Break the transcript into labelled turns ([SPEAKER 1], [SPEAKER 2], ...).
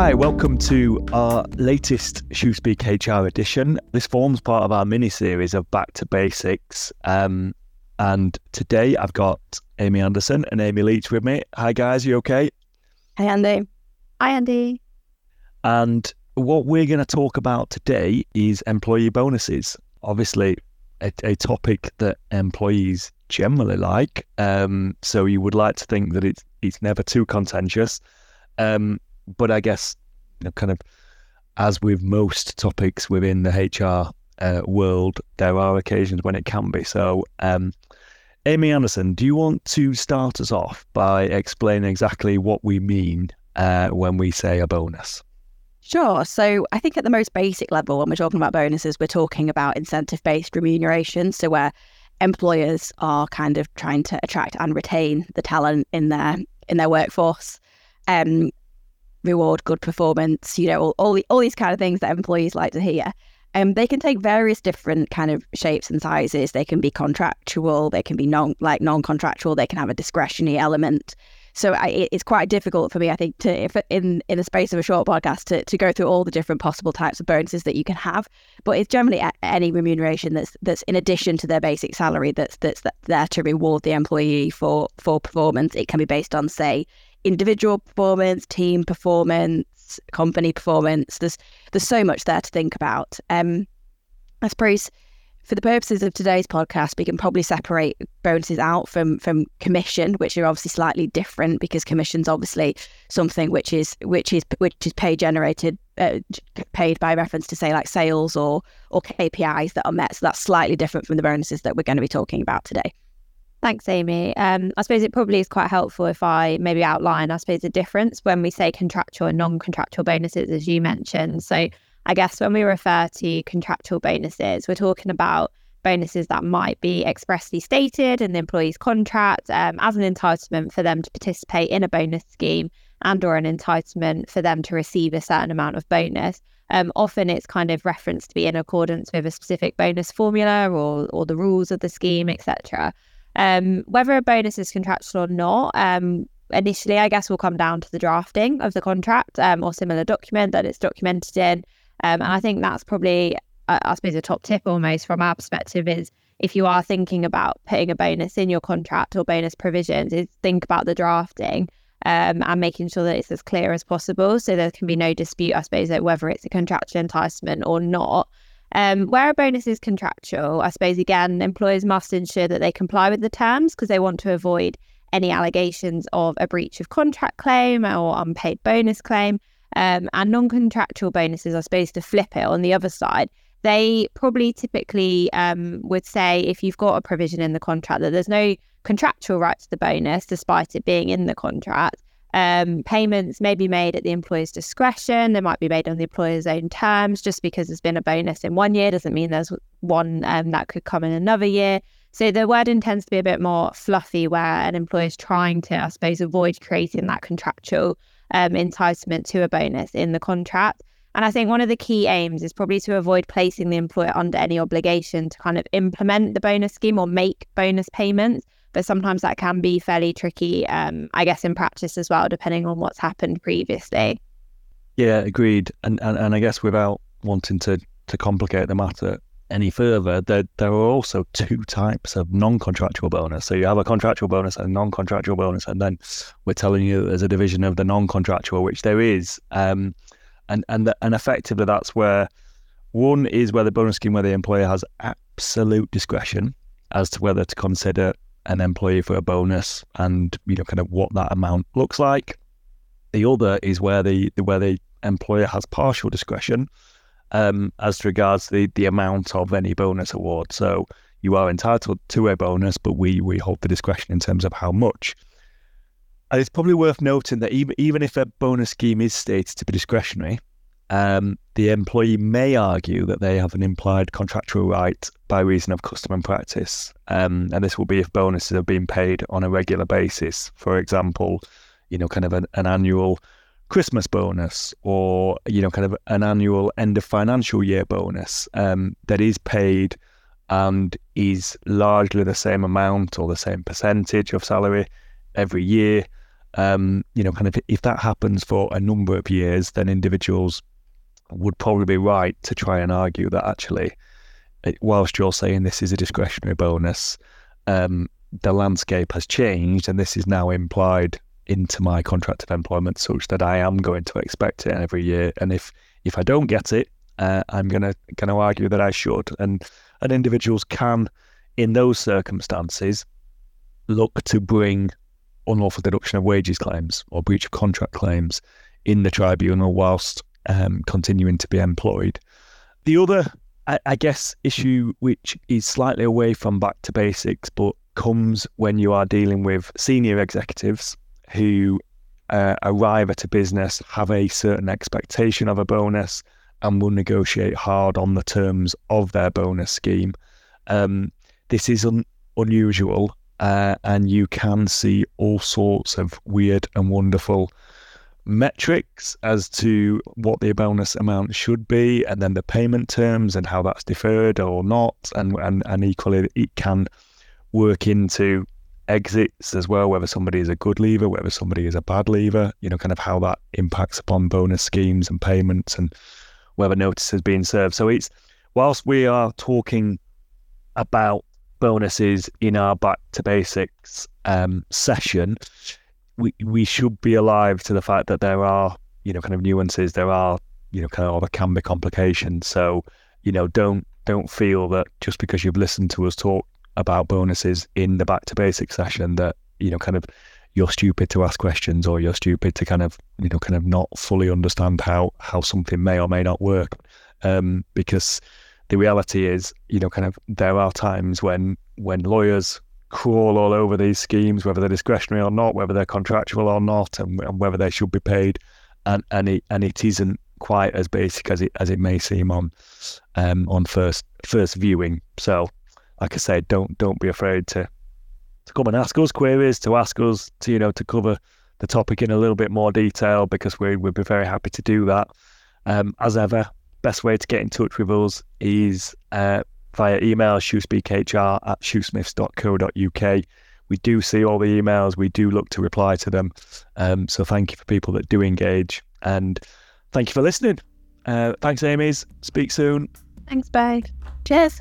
[SPEAKER 1] Hi, welcome to our latest Shoospeak HR edition. This forms part of our mini series of Back to Basics. Um, and today I've got Amy Anderson and Amy Leech with me. Hi, guys, you okay?
[SPEAKER 2] Hi, Andy.
[SPEAKER 3] Hi, Andy.
[SPEAKER 1] And what we're going to talk about today is employee bonuses. Obviously, a, a topic that employees generally like. Um, so you would like to think that it's it's never too contentious. Um, but I guess, you know, kind of as with most topics within the HR uh, world, there are occasions when it can be. So, um, Amy Anderson, do you want to start us off by explaining exactly what we mean uh, when we say a bonus?
[SPEAKER 2] Sure. So I think at the most basic level, when we're talking about bonuses, we're talking about incentive based remuneration. So where employers are kind of trying to attract and retain the talent in their in their workforce, um, reward good performance, you know, all, all, the, all these kind of things that employees like to hear. Um, they can take various different kind of shapes and sizes. They can be contractual, they can be non like non-contractual, they can have a discretionary element. So I, it's quite difficult for me, I think, to if in in the space of a short podcast to, to go through all the different possible types of bonuses that you can have. But it's generally any remuneration that's that's in addition to their basic salary that's that's there to reward the employee for for performance. It can be based on, say, individual performance, team performance, company performance. There's there's so much there to think about. Um, I suppose for the purposes of today's podcast, we can probably separate bonuses out from from commission, which are obviously slightly different because commission's obviously something which is which is which is pay generated, uh, paid by reference to say like sales or or KPIs that are met. So that's slightly different from the bonuses that we're going to be talking about today.
[SPEAKER 3] Thanks, Amy. Um, I suppose it probably is quite helpful if I maybe outline, I suppose, the difference when we say contractual and non contractual bonuses, as you mentioned. So, I guess when we refer to contractual bonuses, we're talking about bonuses that might be expressly stated in the employee's contract um, as an entitlement for them to participate in a bonus scheme and or an entitlement for them to receive a certain amount of bonus. Um, often it's kind of referenced to be in accordance with a specific bonus formula or, or the rules of the scheme, etc. Um, whether a bonus is contractual or not, um, initially, I guess will come down to the drafting of the contract um, or similar document that it's documented in. Um, and I think that's probably, uh, I suppose, a top tip almost from our perspective is if you are thinking about putting a bonus in your contract or bonus provisions, is think about the drafting um, and making sure that it's as clear as possible so there can be no dispute, I suppose, that whether it's a contractual enticement or not. Um, where a bonus is contractual, I suppose, again, employers must ensure that they comply with the terms because they want to avoid any allegations of a breach of contract claim or unpaid bonus claim. Um, and non contractual bonuses are supposed to flip it on the other side. They probably typically um, would say if you've got a provision in the contract that there's no contractual right to the bonus, despite it being in the contract, um, payments may be made at the employer's discretion. They might be made on the employer's own terms. Just because there's been a bonus in one year doesn't mean there's one um, that could come in another year. So the wording tends to be a bit more fluffy, where an employer is trying to, I suppose, avoid creating that contractual um, entitlement to a bonus in the contract. And I think one of the key aims is probably to avoid placing the employer under any obligation to kind of implement the bonus scheme or make bonus payments. But sometimes that can be fairly tricky, um, I guess, in practice as well, depending on what's happened previously.
[SPEAKER 1] Yeah, agreed. And, and, and I guess without wanting to, to complicate the matter any further, there, there are also two types of non contractual bonus. So you have a contractual bonus and non contractual bonus. And then we're telling you there's a division of the non contractual, which there is. Um, and, and, the, and effectively, that's where one is where the bonus scheme where the employer has absolute discretion as to whether to consider an employee for a bonus and you know kind of what that amount looks like. The other is where the where the employer has partial discretion um, as regards the the amount of any bonus award. So you are entitled to a bonus, but we we hold the discretion in terms of how much. And it's probably worth noting that even even if a bonus scheme is stated to be discretionary, um, the employee may argue that they have an implied contractual right by reason of custom and practice. Um, and this will be if bonuses are being paid on a regular basis. For example, you know, kind of an, an annual Christmas bonus or, you know, kind of an annual end of financial year bonus um, that is paid and is largely the same amount or the same percentage of salary every year. Um, you know, kind of if that happens for a number of years, then individuals would probably be right to try and argue that actually, whilst you're saying this is a discretionary bonus, um, the landscape has changed and this is now implied into my contract of employment such that I am going to expect it every year. And if if I don't get it, uh, I'm gonna gonna argue that I should. And and individuals can, in those circumstances, look to bring unlawful deduction of wages claims or breach of contract claims in the tribunal whilst um, continuing to be employed. The other, I, I guess, issue which is slightly away from back to basics, but comes when you are dealing with senior executives who uh, arrive at a business, have a certain expectation of a bonus, and will negotiate hard on the terms of their bonus scheme. Um, this is un- unusual, uh, and you can see all sorts of weird and wonderful metrics as to what the bonus amount should be, and then the payment terms and how that's deferred or not, and and, and equally it can work into exits as well, whether somebody is a good leaver, whether somebody is a bad leaver, you know, kind of how that impacts upon bonus schemes and payments and whether notice has been served. So it's whilst we are talking about bonuses in our back to basics um, session, we we should be alive to the fact that there are, you know, kind of nuances, there are, you know, kind of or there can be complications. So, you know, don't don't feel that just because you've listened to us talk about bonuses in the back to basics session that you know kind of you're stupid to ask questions or you're stupid to kind of you know kind of not fully understand how how something may or may not work um, because the reality is you know kind of there are times when when lawyers crawl all over these schemes whether they're discretionary or not whether they're contractual or not and, and whether they should be paid and and it and it isn't quite as basic as it as it may seem on um, on first first viewing so like I said, don't don't be afraid to to come and ask us queries, to ask us to you know to cover the topic in a little bit more detail because we would be very happy to do that. Um, as ever, best way to get in touch with us is uh, via email shoospeakhr at shoosmiths.co.uk. We do see all the emails, we do look to reply to them. Um, so thank you for people that do engage and thank you for listening. Uh, thanks, Amy's. Speak soon.
[SPEAKER 3] Thanks, bye.
[SPEAKER 2] Cheers.